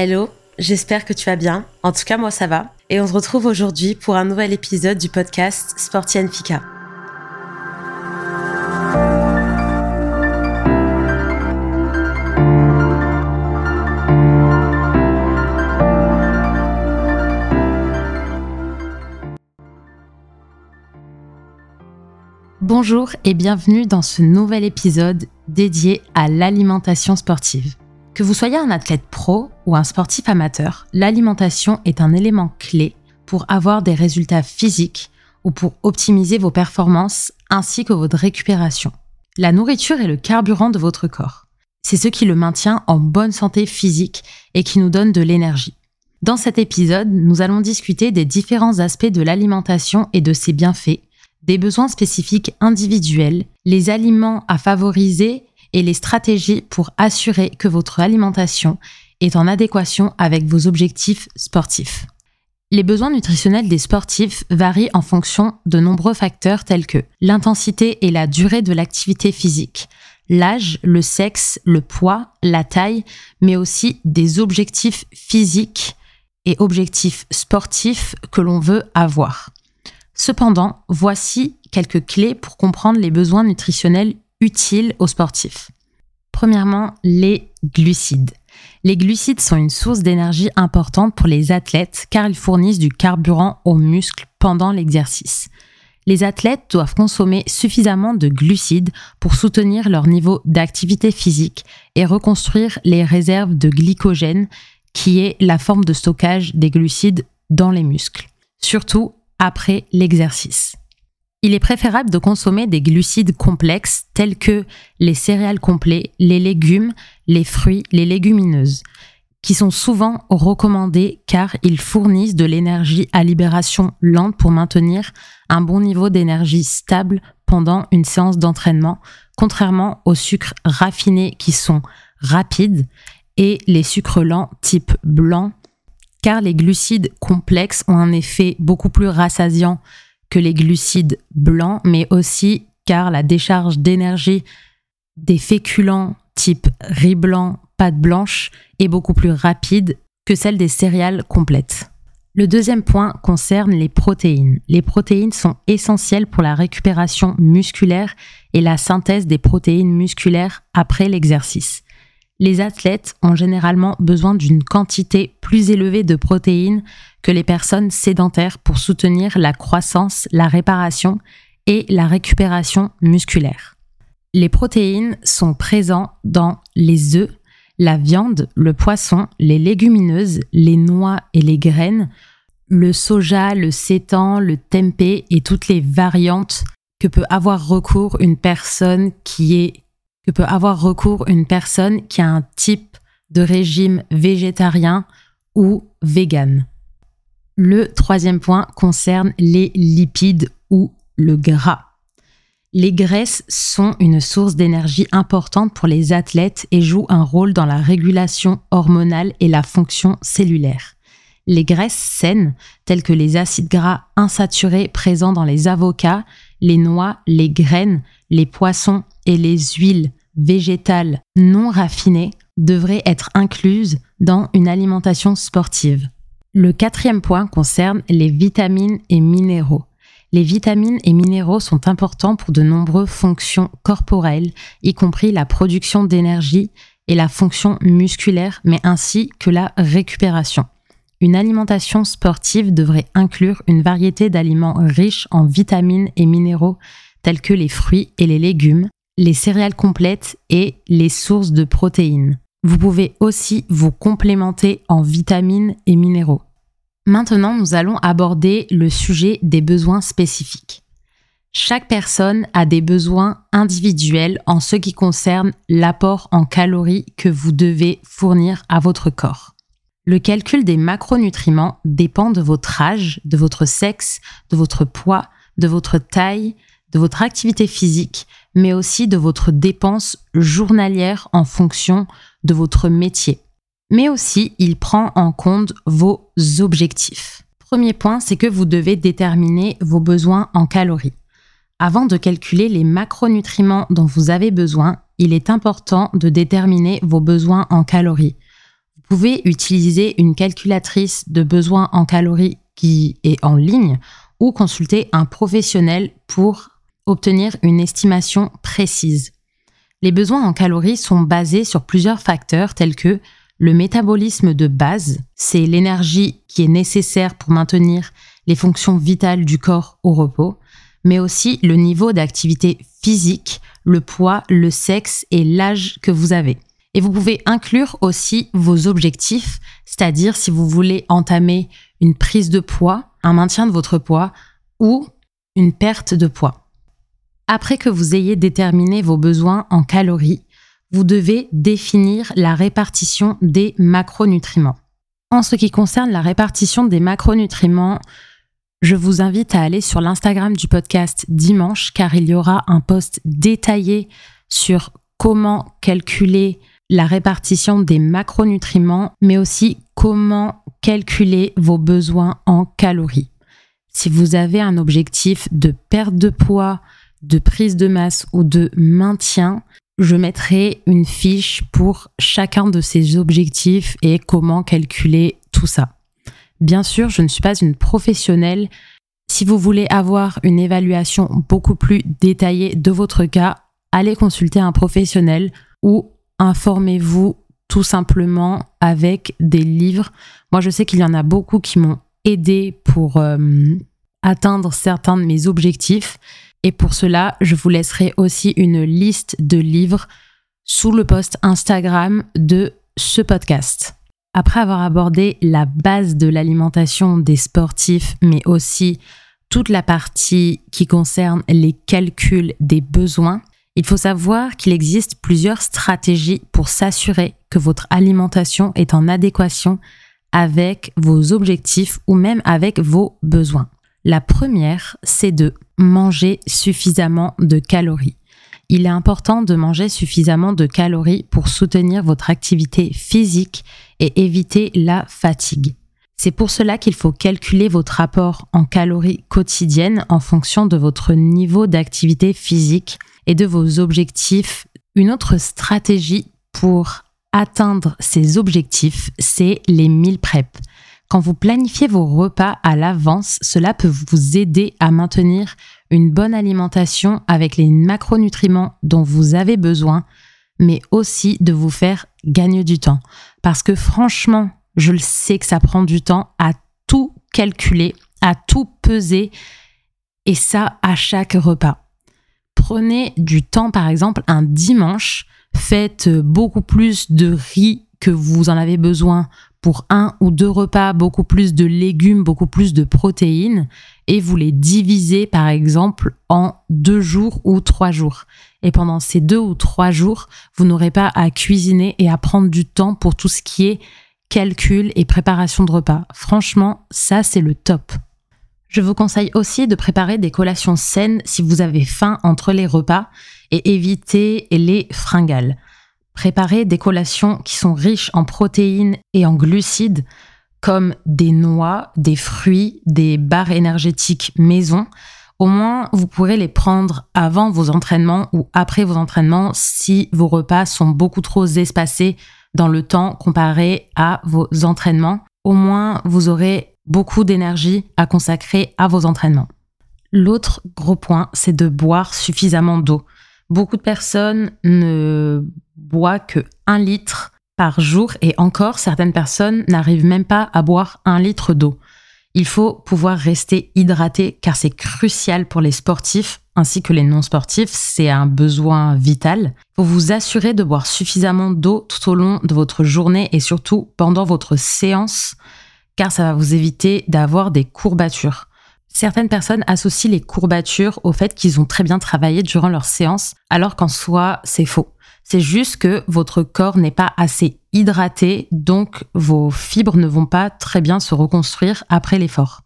Hello, j'espère que tu vas bien. En tout cas, moi ça va. Et on se retrouve aujourd'hui pour un nouvel épisode du podcast Sportienne Fika. Bonjour et bienvenue dans ce nouvel épisode dédié à l'alimentation sportive. Que vous soyez un athlète pro ou un sportif amateur, l'alimentation est un élément clé pour avoir des résultats physiques ou pour optimiser vos performances ainsi que votre récupération. La nourriture est le carburant de votre corps. C'est ce qui le maintient en bonne santé physique et qui nous donne de l'énergie. Dans cet épisode, nous allons discuter des différents aspects de l'alimentation et de ses bienfaits, des besoins spécifiques individuels, les aliments à favoriser et les stratégies pour assurer que votre alimentation est en adéquation avec vos objectifs sportifs. Les besoins nutritionnels des sportifs varient en fonction de nombreux facteurs tels que l'intensité et la durée de l'activité physique, l'âge, le sexe, le poids, la taille, mais aussi des objectifs physiques et objectifs sportifs que l'on veut avoir. Cependant, voici quelques clés pour comprendre les besoins nutritionnels utiles aux sportifs. Premièrement, les glucides. Les glucides sont une source d'énergie importante pour les athlètes car ils fournissent du carburant aux muscles pendant l'exercice. Les athlètes doivent consommer suffisamment de glucides pour soutenir leur niveau d'activité physique et reconstruire les réserves de glycogène qui est la forme de stockage des glucides dans les muscles, surtout après l'exercice. Il est préférable de consommer des glucides complexes tels que les céréales complets, les légumes, les fruits, les légumineuses, qui sont souvent recommandés car ils fournissent de l'énergie à libération lente pour maintenir un bon niveau d'énergie stable pendant une séance d'entraînement, contrairement aux sucres raffinés qui sont rapides et les sucres lents type blanc, car les glucides complexes ont un effet beaucoup plus rassasiant que les glucides blancs, mais aussi car la décharge d'énergie des féculents type riz blanc, pâte blanche est beaucoup plus rapide que celle des céréales complètes. Le deuxième point concerne les protéines. Les protéines sont essentielles pour la récupération musculaire et la synthèse des protéines musculaires après l'exercice. Les athlètes ont généralement besoin d'une quantité plus élevée de protéines que les personnes sédentaires pour soutenir la croissance, la réparation et la récupération musculaire. Les protéines sont présentes dans les œufs, la viande, le poisson, les légumineuses, les noix et les graines, le soja, le sétan, le tempeh et toutes les variantes que peut avoir recours une personne qui est peut avoir recours une personne qui a un type de régime végétarien ou vegan. Le troisième point concerne les lipides ou le gras. Les graisses sont une source d'énergie importante pour les athlètes et jouent un rôle dans la régulation hormonale et la fonction cellulaire. Les graisses saines, telles que les acides gras insaturés présents dans les avocats, les noix, les graines, les poissons et les huiles végétales non raffinées, devraient être incluses dans une alimentation sportive. Le quatrième point concerne les vitamines et minéraux. Les vitamines et minéraux sont importants pour de nombreuses fonctions corporelles, y compris la production d'énergie et la fonction musculaire, mais ainsi que la récupération. Une alimentation sportive devrait inclure une variété d'aliments riches en vitamines et minéraux tels que les fruits et les légumes, les céréales complètes et les sources de protéines. Vous pouvez aussi vous complémenter en vitamines et minéraux. Maintenant, nous allons aborder le sujet des besoins spécifiques. Chaque personne a des besoins individuels en ce qui concerne l'apport en calories que vous devez fournir à votre corps. Le calcul des macronutriments dépend de votre âge, de votre sexe, de votre poids, de votre taille, de votre activité physique, mais aussi de votre dépense journalière en fonction de votre métier mais aussi il prend en compte vos objectifs. Premier point, c'est que vous devez déterminer vos besoins en calories. Avant de calculer les macronutriments dont vous avez besoin, il est important de déterminer vos besoins en calories. Vous pouvez utiliser une calculatrice de besoins en calories qui est en ligne ou consulter un professionnel pour obtenir une estimation précise. Les besoins en calories sont basés sur plusieurs facteurs tels que le métabolisme de base, c'est l'énergie qui est nécessaire pour maintenir les fonctions vitales du corps au repos, mais aussi le niveau d'activité physique, le poids, le sexe et l'âge que vous avez. Et vous pouvez inclure aussi vos objectifs, c'est-à-dire si vous voulez entamer une prise de poids, un maintien de votre poids ou une perte de poids. Après que vous ayez déterminé vos besoins en calories, vous devez définir la répartition des macronutriments. En ce qui concerne la répartition des macronutriments, je vous invite à aller sur l'Instagram du podcast dimanche car il y aura un post détaillé sur comment calculer la répartition des macronutriments, mais aussi comment calculer vos besoins en calories. Si vous avez un objectif de perte de poids, de prise de masse ou de maintien, je mettrai une fiche pour chacun de ces objectifs et comment calculer tout ça. Bien sûr, je ne suis pas une professionnelle. Si vous voulez avoir une évaluation beaucoup plus détaillée de votre cas, allez consulter un professionnel ou informez-vous tout simplement avec des livres. Moi, je sais qu'il y en a beaucoup qui m'ont aidé pour euh, atteindre certains de mes objectifs. Et pour cela, je vous laisserai aussi une liste de livres sous le post Instagram de ce podcast. Après avoir abordé la base de l'alimentation des sportifs, mais aussi toute la partie qui concerne les calculs des besoins, il faut savoir qu'il existe plusieurs stratégies pour s'assurer que votre alimentation est en adéquation avec vos objectifs ou même avec vos besoins. La première, c'est de manger suffisamment de calories. Il est important de manger suffisamment de calories pour soutenir votre activité physique et éviter la fatigue. C'est pour cela qu'il faut calculer votre apport en calories quotidiennes en fonction de votre niveau d'activité physique et de vos objectifs. Une autre stratégie pour atteindre ces objectifs, c'est les meal prep. Quand vous planifiez vos repas à l'avance, cela peut vous aider à maintenir une bonne alimentation avec les macronutriments dont vous avez besoin, mais aussi de vous faire gagner du temps. Parce que franchement, je le sais que ça prend du temps à tout calculer, à tout peser, et ça à chaque repas. Prenez du temps, par exemple, un dimanche, faites beaucoup plus de riz que vous en avez besoin pour un ou deux repas, beaucoup plus de légumes, beaucoup plus de protéines, et vous les divisez par exemple en deux jours ou trois jours. Et pendant ces deux ou trois jours, vous n'aurez pas à cuisiner et à prendre du temps pour tout ce qui est calcul et préparation de repas. Franchement, ça c'est le top. Je vous conseille aussi de préparer des collations saines si vous avez faim entre les repas et éviter les fringales. Préparez des collations qui sont riches en protéines et en glucides, comme des noix, des fruits, des barres énergétiques maison. Au moins, vous pourrez les prendre avant vos entraînements ou après vos entraînements si vos repas sont beaucoup trop espacés dans le temps comparé à vos entraînements. Au moins, vous aurez beaucoup d'énergie à consacrer à vos entraînements. L'autre gros point, c'est de boire suffisamment d'eau. Beaucoup de personnes ne boivent que 1 litre par jour et encore certaines personnes n'arrivent même pas à boire un litre d'eau. Il faut pouvoir rester hydraté car c'est crucial pour les sportifs ainsi que les non-sportifs, c'est un besoin vital. Faut vous assurer de boire suffisamment d'eau tout au long de votre journée et surtout pendant votre séance car ça va vous éviter d'avoir des courbatures. Certaines personnes associent les courbatures au fait qu'ils ont très bien travaillé durant leur séance, alors qu'en soi, c'est faux. C'est juste que votre corps n'est pas assez hydraté, donc vos fibres ne vont pas très bien se reconstruire après l'effort.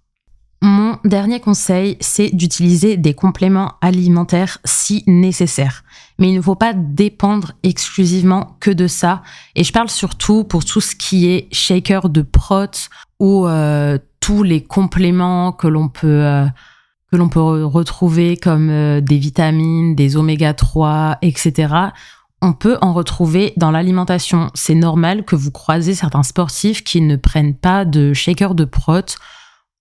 Mon dernier conseil, c'est d'utiliser des compléments alimentaires si nécessaire. Mais il ne faut pas dépendre exclusivement que de ça. Et je parle surtout pour tout ce qui est shaker de prot ou euh, tous les compléments que l'on peut euh, peut retrouver comme euh, des vitamines, des oméga 3, etc. on peut en retrouver dans l'alimentation. C'est normal que vous croisez certains sportifs qui ne prennent pas de shaker de prot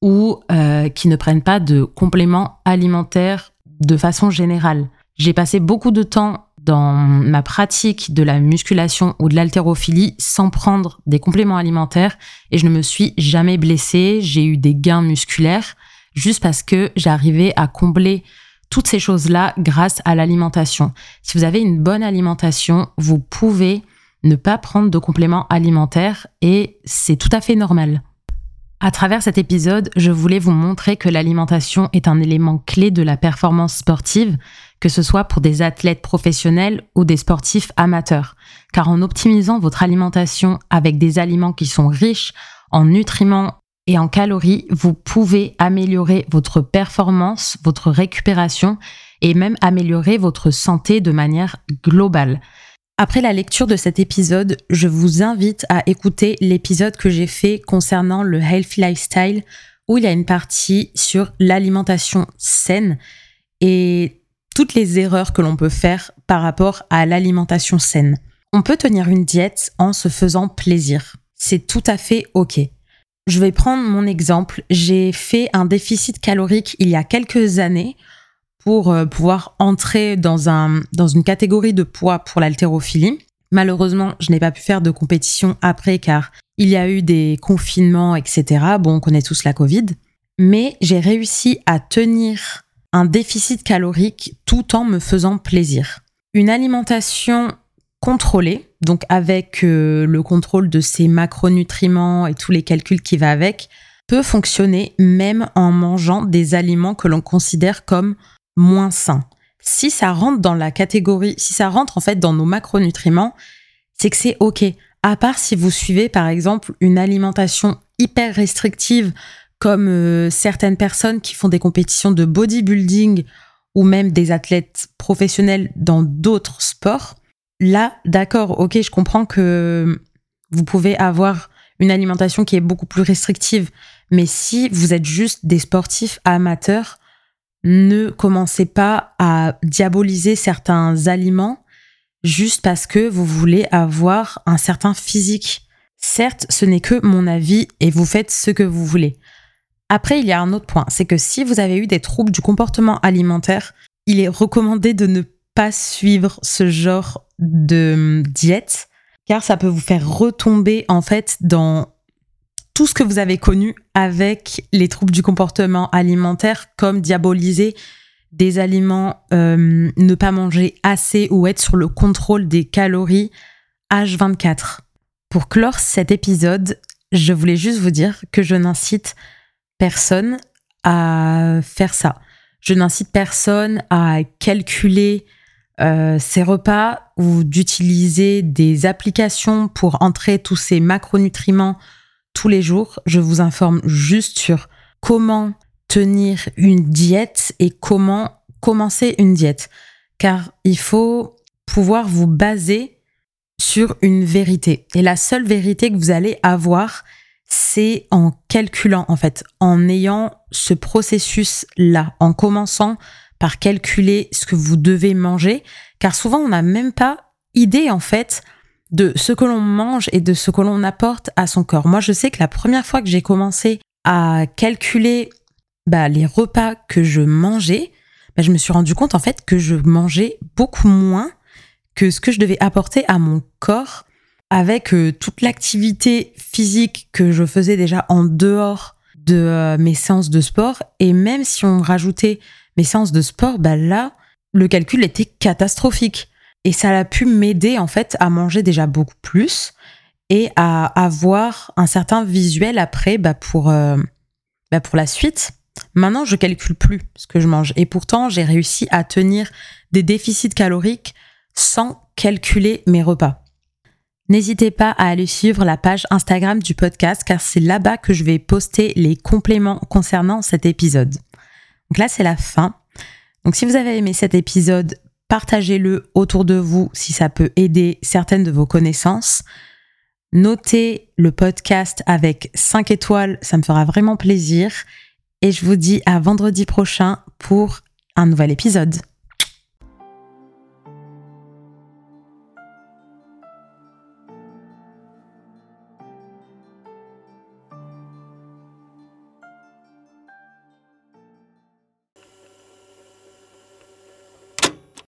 ou euh, qui ne prennent pas de compléments alimentaires de façon générale. J'ai passé beaucoup de temps dans ma pratique de la musculation ou de l'haltérophilie sans prendre des compléments alimentaires et je ne me suis jamais blessée, j'ai eu des gains musculaires juste parce que j'arrivais à combler toutes ces choses-là grâce à l'alimentation. Si vous avez une bonne alimentation, vous pouvez ne pas prendre de compléments alimentaires et c'est tout à fait normal. À travers cet épisode, je voulais vous montrer que l'alimentation est un élément clé de la performance sportive, que ce soit pour des athlètes professionnels ou des sportifs amateurs. Car en optimisant votre alimentation avec des aliments qui sont riches en nutriments et en calories, vous pouvez améliorer votre performance, votre récupération et même améliorer votre santé de manière globale. Après la lecture de cet épisode, je vous invite à écouter l'épisode que j'ai fait concernant le healthy lifestyle où il y a une partie sur l'alimentation saine et toutes les erreurs que l'on peut faire par rapport à l'alimentation saine. On peut tenir une diète en se faisant plaisir. C'est tout à fait OK. Je vais prendre mon exemple. J'ai fait un déficit calorique il y a quelques années pour euh, pouvoir entrer dans, un, dans une catégorie de poids pour l'haltérophilie. Malheureusement, je n'ai pas pu faire de compétition après car il y a eu des confinements, etc. Bon, on connaît tous la Covid. Mais j'ai réussi à tenir un déficit calorique tout en me faisant plaisir. Une alimentation contrôlée, donc avec euh, le contrôle de ses macronutriments et tous les calculs qui va avec, peut fonctionner même en mangeant des aliments que l'on considère comme moins sain. Si ça rentre dans la catégorie, si ça rentre en fait dans nos macronutriments, c'est que c'est OK. À part si vous suivez par exemple une alimentation hyper restrictive comme euh, certaines personnes qui font des compétitions de bodybuilding ou même des athlètes professionnels dans d'autres sports. Là, d'accord, ok, je comprends que vous pouvez avoir une alimentation qui est beaucoup plus restrictive, mais si vous êtes juste des sportifs amateurs, ne commencez pas à diaboliser certains aliments juste parce que vous voulez avoir un certain physique. Certes, ce n'est que mon avis et vous faites ce que vous voulez. Après, il y a un autre point, c'est que si vous avez eu des troubles du comportement alimentaire, il est recommandé de ne pas suivre ce genre de diète car ça peut vous faire retomber en fait dans tout ce que vous avez connu avec les troubles du comportement alimentaire, comme diaboliser des aliments, euh, ne pas manger assez ou être sur le contrôle des calories H24. Pour clore cet épisode, je voulais juste vous dire que je n'incite personne à faire ça. Je n'incite personne à calculer euh, ses repas ou d'utiliser des applications pour entrer tous ces macronutriments tous les jours. Je vous informe juste sur comment tenir une diète et comment commencer une diète. Car il faut pouvoir vous baser sur une vérité. Et la seule vérité que vous allez avoir, c'est en calculant, en fait, en ayant ce processus-là, en commençant par calculer ce que vous devez manger. Car souvent, on n'a même pas idée, en fait, de ce que l'on mange et de ce que l'on apporte à son corps. Moi, je sais que la première fois que j'ai commencé à calculer bah, les repas que je mangeais, bah, je me suis rendu compte en fait que je mangeais beaucoup moins que ce que je devais apporter à mon corps avec euh, toute l'activité physique que je faisais déjà en dehors de euh, mes séances de sport. Et même si on rajoutait mes séances de sport, bah là, le calcul était catastrophique. Et ça a pu m'aider en fait à manger déjà beaucoup plus et à avoir un certain visuel après bah, pour, euh, bah, pour la suite. Maintenant, je calcule plus ce que je mange. Et pourtant, j'ai réussi à tenir des déficits caloriques sans calculer mes repas. N'hésitez pas à aller suivre la page Instagram du podcast car c'est là-bas que je vais poster les compléments concernant cet épisode. Donc là, c'est la fin. Donc si vous avez aimé cet épisode, partagez-le autour de vous si ça peut aider certaines de vos connaissances. Notez le podcast avec 5 étoiles, ça me fera vraiment plaisir. Et je vous dis à vendredi prochain pour un nouvel épisode.